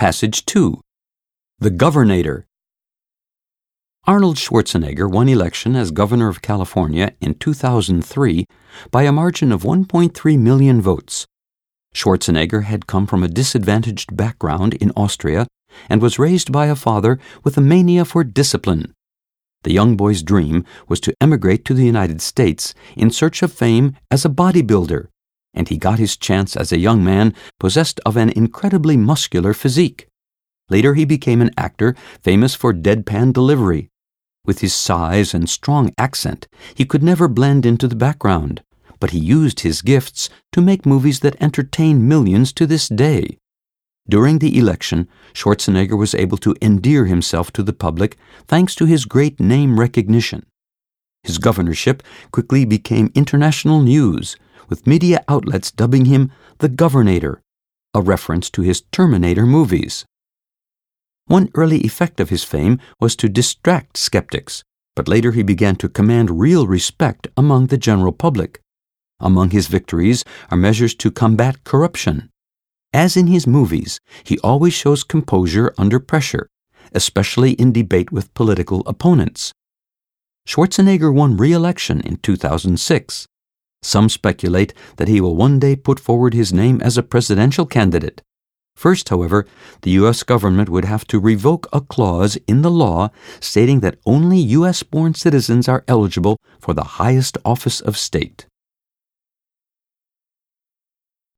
Passage 2 The Governator. Arnold Schwarzenegger won election as governor of California in 2003 by a margin of 1.3 million votes. Schwarzenegger had come from a disadvantaged background in Austria and was raised by a father with a mania for discipline. The young boy's dream was to emigrate to the United States in search of fame as a bodybuilder, and he got his chance as a young man possessed of an incredibly muscular physique. Later, he became an actor famous for deadpan delivery. With his size and strong accent, he could never blend into the background, but he used his gifts to make movies that entertain millions to this day. During the election, Schwarzenegger was able to endear himself to the public thanks to his great name recognition. His governorship quickly became international news, with media outlets dubbing him the Governator, a reference to his Terminator movies. One early effect of his fame was to distract skeptics, but later he began to command real respect among the general public. Among his victories are measures to combat corruption. As in his movies, he always shows composure under pressure, especially in debate with political opponents. Schwarzenegger won re election in 2006. Some speculate that he will one day put forward his name as a presidential candidate. First, however, the U.S. government would have to revoke a clause in the law stating that only U.S. born citizens are eligible for the highest office of state.